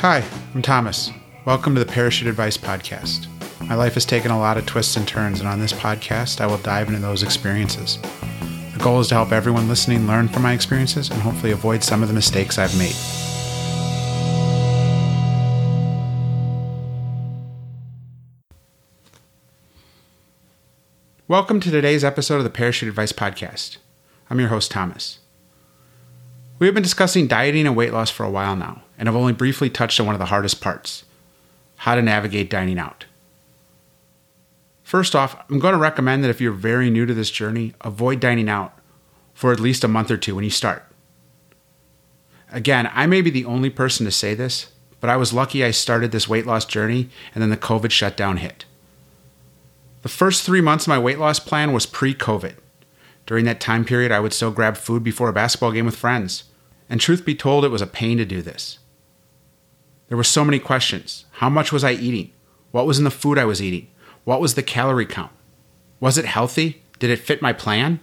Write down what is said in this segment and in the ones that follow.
Hi, I'm Thomas. Welcome to the Parachute Advice Podcast. My life has taken a lot of twists and turns, and on this podcast, I will dive into those experiences. The goal is to help everyone listening learn from my experiences and hopefully avoid some of the mistakes I've made. Welcome to today's episode of the Parachute Advice Podcast. I'm your host, Thomas. We have been discussing dieting and weight loss for a while now, and have only briefly touched on one of the hardest parts how to navigate dining out. First off, I'm going to recommend that if you're very new to this journey, avoid dining out for at least a month or two when you start. Again, I may be the only person to say this, but I was lucky I started this weight loss journey and then the COVID shutdown hit. The first three months of my weight loss plan was pre COVID. During that time period, I would still grab food before a basketball game with friends. And truth be told, it was a pain to do this. There were so many questions. How much was I eating? What was in the food I was eating? What was the calorie count? Was it healthy? Did it fit my plan?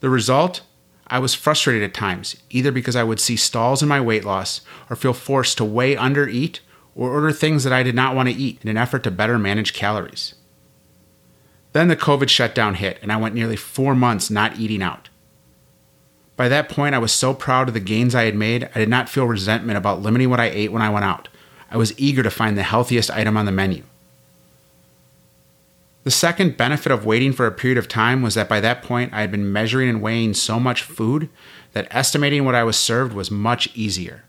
The result? I was frustrated at times, either because I would see stalls in my weight loss or feel forced to weigh under eat or order things that I did not want to eat in an effort to better manage calories. Then the COVID shutdown hit, and I went nearly four months not eating out. By that point, I was so proud of the gains I had made, I did not feel resentment about limiting what I ate when I went out. I was eager to find the healthiest item on the menu. The second benefit of waiting for a period of time was that by that point I had been measuring and weighing so much food that estimating what I was served was much easier.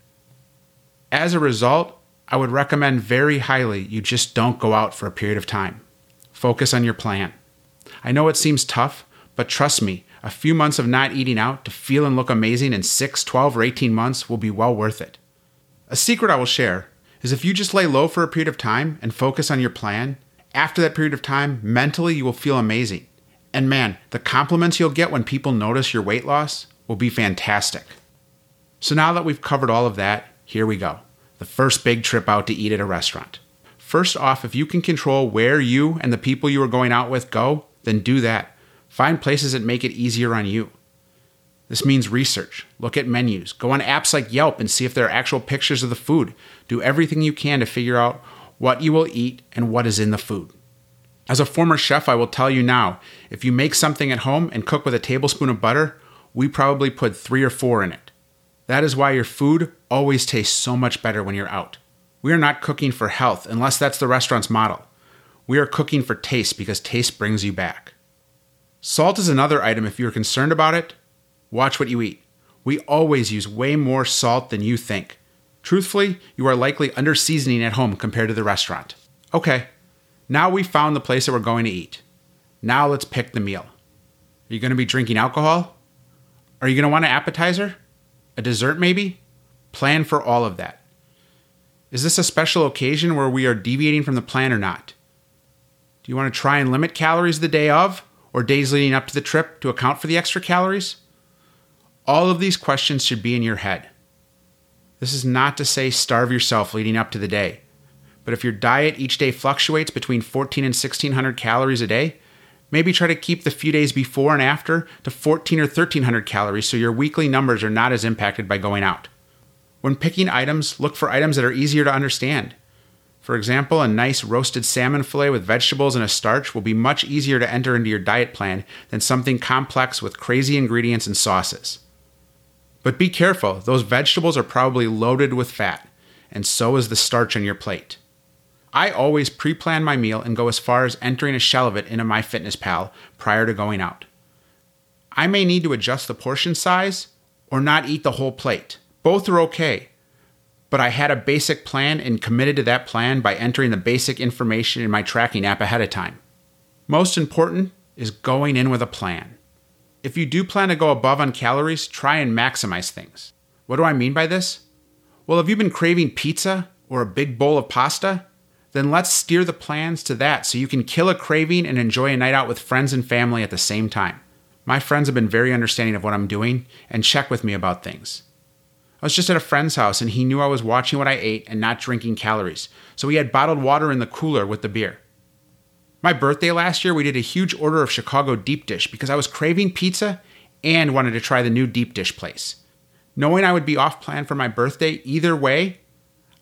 As a result, I would recommend very highly you just don't go out for a period of time. Focus on your plan. I know it seems tough, but trust me, a few months of not eating out to feel and look amazing in 6, 12, or 18 months will be well worth it. A secret I will share is if you just lay low for a period of time and focus on your plan, after that period of time, mentally you will feel amazing. And man, the compliments you'll get when people notice your weight loss will be fantastic. So now that we've covered all of that, here we go. The first big trip out to eat at a restaurant. First off, if you can control where you and the people you are going out with go, then do that. Find places that make it easier on you. This means research. Look at menus. Go on apps like Yelp and see if there are actual pictures of the food. Do everything you can to figure out what you will eat and what is in the food. As a former chef, I will tell you now if you make something at home and cook with a tablespoon of butter, we probably put three or four in it. That is why your food always tastes so much better when you're out. We are not cooking for health unless that's the restaurant's model. We are cooking for taste because taste brings you back. Salt is another item if you're concerned about it. Watch what you eat. We always use way more salt than you think. Truthfully, you are likely under seasoning at home compared to the restaurant. Okay, now we've found the place that we're going to eat. Now let's pick the meal. Are you going to be drinking alcohol? Are you going to want an appetizer? A dessert, maybe? Plan for all of that. Is this a special occasion where we are deviating from the plan or not? Do you want to try and limit calories the day of or days leading up to the trip to account for the extra calories? All of these questions should be in your head. This is not to say starve yourself leading up to the day. But if your diet each day fluctuates between 14 and 1600 calories a day, maybe try to keep the few days before and after to 14 or 1300 calories so your weekly numbers are not as impacted by going out. When picking items, look for items that are easier to understand. For example, a nice roasted salmon fillet with vegetables and a starch will be much easier to enter into your diet plan than something complex with crazy ingredients and sauces. But be careful, those vegetables are probably loaded with fat, and so is the starch on your plate. I always pre plan my meal and go as far as entering a shell of it into MyFitnessPal prior to going out. I may need to adjust the portion size or not eat the whole plate. Both are okay, but I had a basic plan and committed to that plan by entering the basic information in my tracking app ahead of time. Most important is going in with a plan. If you do plan to go above on calories, try and maximize things. What do I mean by this? Well, have you been craving pizza or a big bowl of pasta? Then let's steer the plans to that so you can kill a craving and enjoy a night out with friends and family at the same time. My friends have been very understanding of what I'm doing and check with me about things. I was just at a friend's house and he knew I was watching what I ate and not drinking calories, so he had bottled water in the cooler with the beer. My birthday last year, we did a huge order of Chicago deep dish because I was craving pizza and wanted to try the new deep dish place. Knowing I would be off plan for my birthday either way,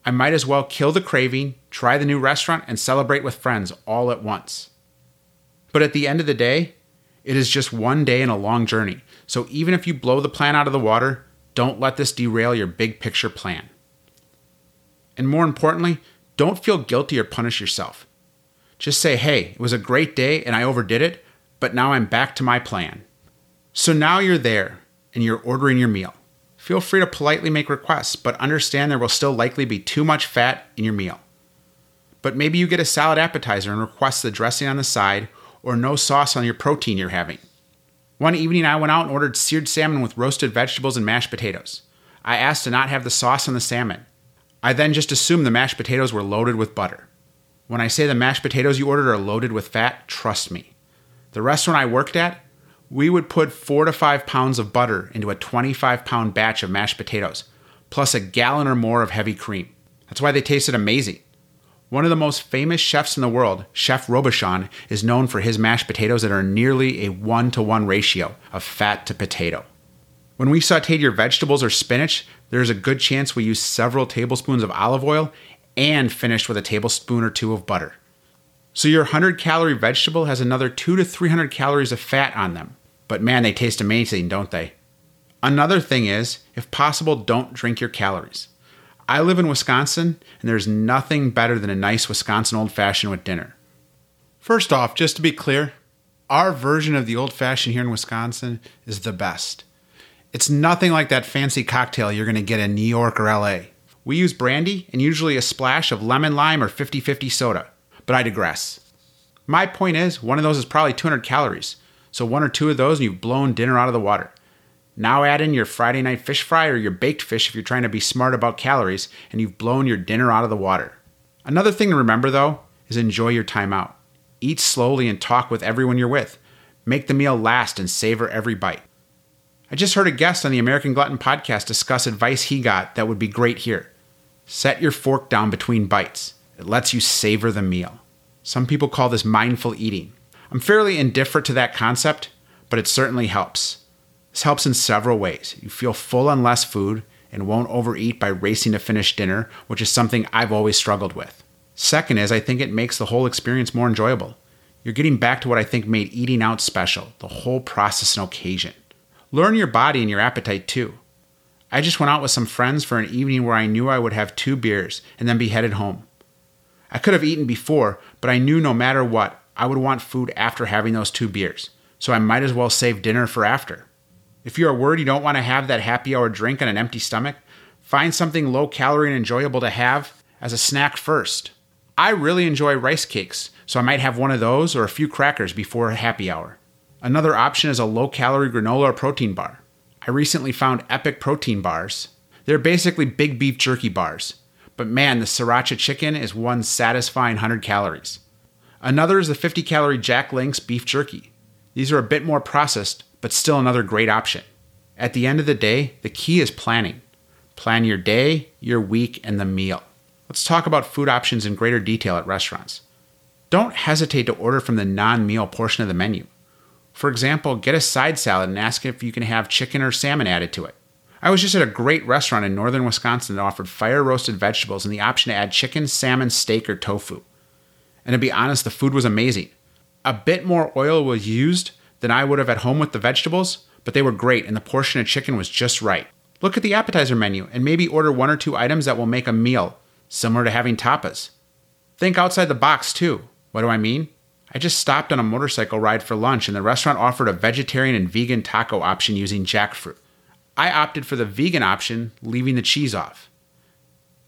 I might as well kill the craving, try the new restaurant, and celebrate with friends all at once. But at the end of the day, it is just one day in a long journey. So even if you blow the plan out of the water, don't let this derail your big picture plan. And more importantly, don't feel guilty or punish yourself. Just say, hey, it was a great day and I overdid it, but now I'm back to my plan. So now you're there and you're ordering your meal. Feel free to politely make requests, but understand there will still likely be too much fat in your meal. But maybe you get a salad appetizer and request the dressing on the side or no sauce on your protein you're having. One evening, I went out and ordered seared salmon with roasted vegetables and mashed potatoes. I asked to not have the sauce on the salmon. I then just assumed the mashed potatoes were loaded with butter. When I say the mashed potatoes you ordered are loaded with fat, trust me. The restaurant I worked at, we would put four to five pounds of butter into a 25 pound batch of mashed potatoes, plus a gallon or more of heavy cream. That's why they tasted amazing. One of the most famous chefs in the world, Chef Robuchon, is known for his mashed potatoes that are nearly a one to one ratio of fat to potato. When we sauteed your vegetables or spinach, there's a good chance we used several tablespoons of olive oil and finished with a tablespoon or two of butter. So your 100 calorie vegetable has another 2 to 300 calories of fat on them. But man, they taste amazing, don't they? Another thing is, if possible, don't drink your calories. I live in Wisconsin, and there's nothing better than a nice Wisconsin old fashioned with dinner. First off, just to be clear, our version of the old fashioned here in Wisconsin is the best. It's nothing like that fancy cocktail you're going to get in New York or LA. We use brandy and usually a splash of lemon lime or 50 50 soda, but I digress. My point is, one of those is probably 200 calories, so one or two of those and you've blown dinner out of the water. Now add in your Friday night fish fry or your baked fish if you're trying to be smart about calories and you've blown your dinner out of the water. Another thing to remember though is enjoy your time out. Eat slowly and talk with everyone you're with. Make the meal last and savor every bite. I just heard a guest on the American Glutton podcast discuss advice he got that would be great here. Set your fork down between bites. It lets you savor the meal. Some people call this mindful eating. I'm fairly indifferent to that concept, but it certainly helps. This helps in several ways. You feel full on less food and won't overeat by racing to finish dinner, which is something I've always struggled with. Second is, I think it makes the whole experience more enjoyable. You're getting back to what I think made eating out special the whole process and occasion. Learn your body and your appetite too. I just went out with some friends for an evening where I knew I would have two beers and then be headed home. I could have eaten before, but I knew no matter what, I would want food after having those two beers, so I might as well save dinner for after. If you are worried you don't want to have that happy hour drink on an empty stomach, find something low calorie and enjoyable to have as a snack first. I really enjoy rice cakes, so I might have one of those or a few crackers before happy hour. Another option is a low calorie granola or protein bar. I recently found Epic protein bars. They're basically big beef jerky bars, but man, the sriracha chicken is one satisfying 100 calories. Another is the 50 calorie Jack Links beef jerky. These are a bit more processed, but still another great option. At the end of the day, the key is planning. Plan your day, your week, and the meal. Let's talk about food options in greater detail at restaurants. Don't hesitate to order from the non meal portion of the menu. For example, get a side salad and ask if you can have chicken or salmon added to it. I was just at a great restaurant in northern Wisconsin that offered fire roasted vegetables and the option to add chicken, salmon, steak, or tofu. And to be honest, the food was amazing. A bit more oil was used, than I would have at home with the vegetables, but they were great and the portion of chicken was just right. Look at the appetizer menu and maybe order one or two items that will make a meal, similar to having tapas. Think outside the box too. What do I mean? I just stopped on a motorcycle ride for lunch and the restaurant offered a vegetarian and vegan taco option using jackfruit. I opted for the vegan option, leaving the cheese off.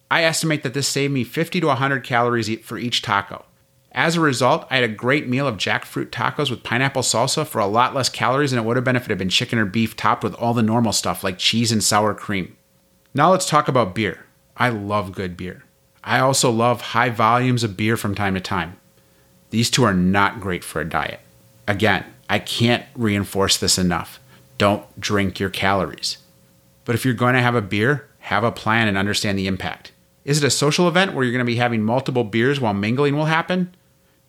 I estimate that this saved me 50 to 100 calories for each taco. As a result, I had a great meal of jackfruit tacos with pineapple salsa for a lot less calories than it would have been if it had been chicken or beef topped with all the normal stuff like cheese and sour cream. Now let's talk about beer. I love good beer. I also love high volumes of beer from time to time. These two are not great for a diet. Again, I can't reinforce this enough. Don't drink your calories. But if you're going to have a beer, have a plan and understand the impact. Is it a social event where you're going to be having multiple beers while mingling will happen?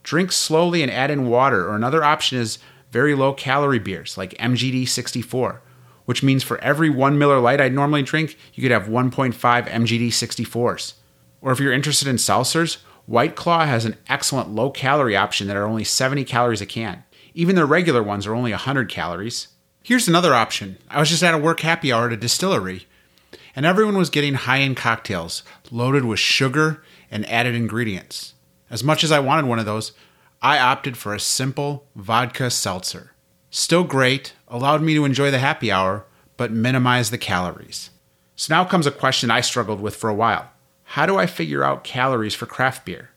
Drink slowly and add in water, or another option is very low calorie beers like MGD 64, which means for every one Miller Lite I'd normally drink, you could have 1.5 MGD 64s. Or if you're interested in seltzers, White Claw has an excellent low calorie option that are only 70 calories a can. Even their regular ones are only 100 calories. Here's another option. I was just at a work happy hour at a distillery, and everyone was getting high end cocktails loaded with sugar and added ingredients. As much as I wanted one of those, I opted for a simple vodka seltzer. Still great, allowed me to enjoy the happy hour, but minimize the calories. So now comes a question I struggled with for a while. How do I figure out calories for craft beer?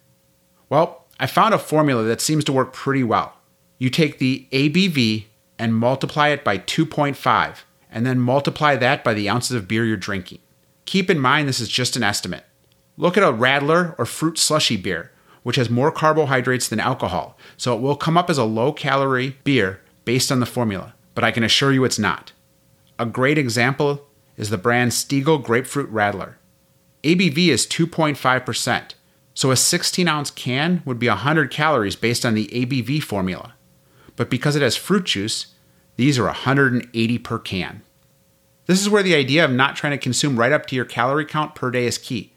Well, I found a formula that seems to work pretty well. You take the ABV and multiply it by 2.5, and then multiply that by the ounces of beer you're drinking. Keep in mind this is just an estimate. Look at a Radler or fruit slushy beer, which has more carbohydrates than alcohol, so it will come up as a low calorie beer based on the formula, but I can assure you it's not. A great example is the brand Stiegl Grapefruit Radler. ABV is 2.5%, so a 16 ounce can would be 100 calories based on the ABV formula. But because it has fruit juice, these are 180 per can. This is where the idea of not trying to consume right up to your calorie count per day is key.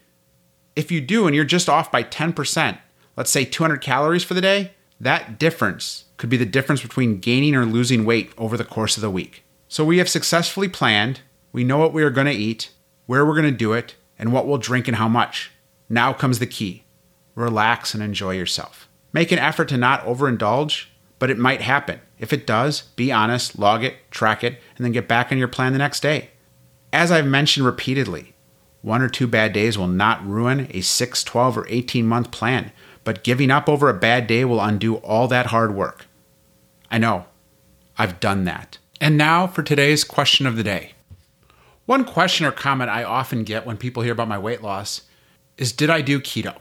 If you do and you're just off by 10%, let's say 200 calories for the day, that difference could be the difference between gaining or losing weight over the course of the week. So we have successfully planned, we know what we are going to eat, where we're going to do it, and what we'll drink and how much. Now comes the key relax and enjoy yourself. Make an effort to not overindulge, but it might happen. If it does, be honest, log it, track it, and then get back on your plan the next day. As I've mentioned repeatedly, one or two bad days will not ruin a 6, 12, or 18 month plan, but giving up over a bad day will undo all that hard work. I know. I've done that. And now for today's question of the day. One question or comment I often get when people hear about my weight loss is Did I do keto?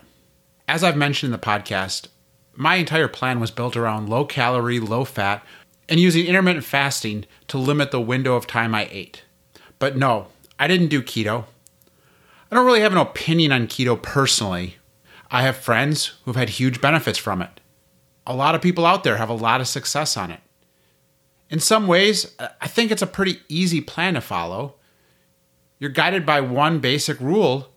As I've mentioned in the podcast, my entire plan was built around low calorie, low fat, and using intermittent fasting to limit the window of time I ate. But no, I didn't do keto. I don't really have an opinion on keto personally. I have friends who've had huge benefits from it. A lot of people out there have a lot of success on it. In some ways, I think it's a pretty easy plan to follow. You're guided by one basic rule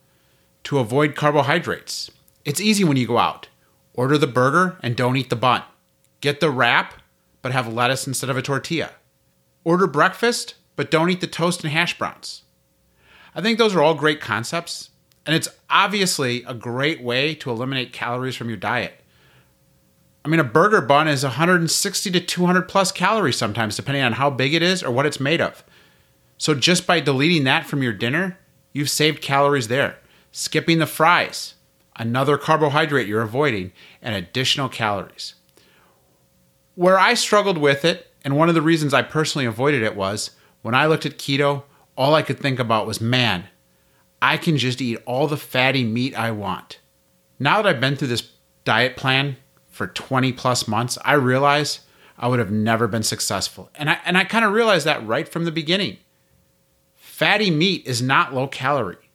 to avoid carbohydrates. It's easy when you go out. Order the burger and don't eat the bun. Get the wrap, but have lettuce instead of a tortilla. Order breakfast, but don't eat the toast and hash browns. I think those are all great concepts, and it's obviously a great way to eliminate calories from your diet. I mean, a burger bun is 160 to 200 plus calories sometimes, depending on how big it is or what it's made of. So just by deleting that from your dinner, you've saved calories there. Skipping the fries, another carbohydrate you're avoiding, and additional calories. Where I struggled with it, and one of the reasons I personally avoided it was when I looked at keto, all I could think about was man, I can just eat all the fatty meat I want. Now that I've been through this diet plan for 20 plus months, I realize I would have never been successful. And I, and I kind of realized that right from the beginning. Fatty meat is not low calorie.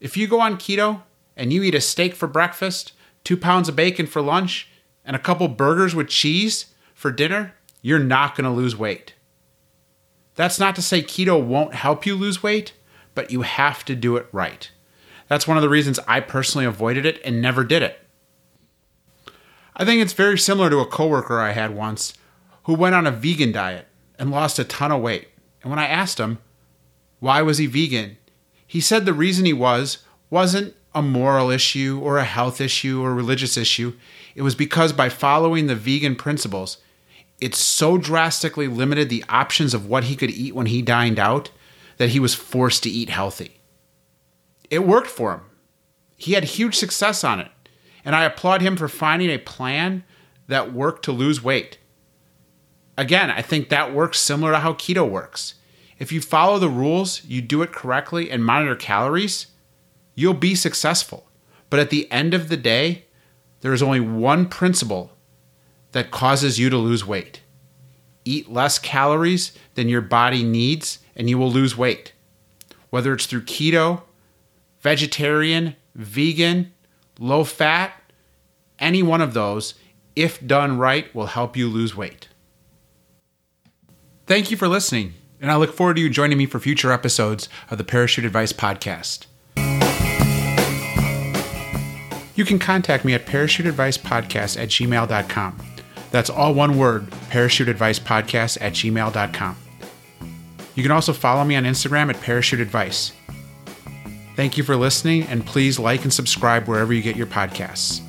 If you go on keto and you eat a steak for breakfast, two pounds of bacon for lunch, and a couple burgers with cheese for dinner, you're not going to lose weight. That's not to say keto won't help you lose weight, but you have to do it right. That's one of the reasons I personally avoided it and never did it. I think it's very similar to a coworker I had once who went on a vegan diet and lost a ton of weight. And when I asked him, why was he vegan? He said the reason he was wasn't a moral issue or a health issue or religious issue. It was because by following the vegan principles, it so drastically limited the options of what he could eat when he dined out that he was forced to eat healthy. It worked for him. He had huge success on it. And I applaud him for finding a plan that worked to lose weight. Again, I think that works similar to how keto works. If you follow the rules, you do it correctly, and monitor calories, you'll be successful. But at the end of the day, there is only one principle that causes you to lose weight eat less calories than your body needs, and you will lose weight. Whether it's through keto, vegetarian, vegan, low fat, any one of those, if done right, will help you lose weight. Thank you for listening and I look forward to you joining me for future episodes of the Parachute Advice Podcast. you can contact me at parachuteadvicepodcast at gmail.com. That's all one word, parachuteadvicepodcast at gmail.com. You can also follow me on Instagram at parachuteadvice. Thank you for listening, and please like and subscribe wherever you get your podcasts.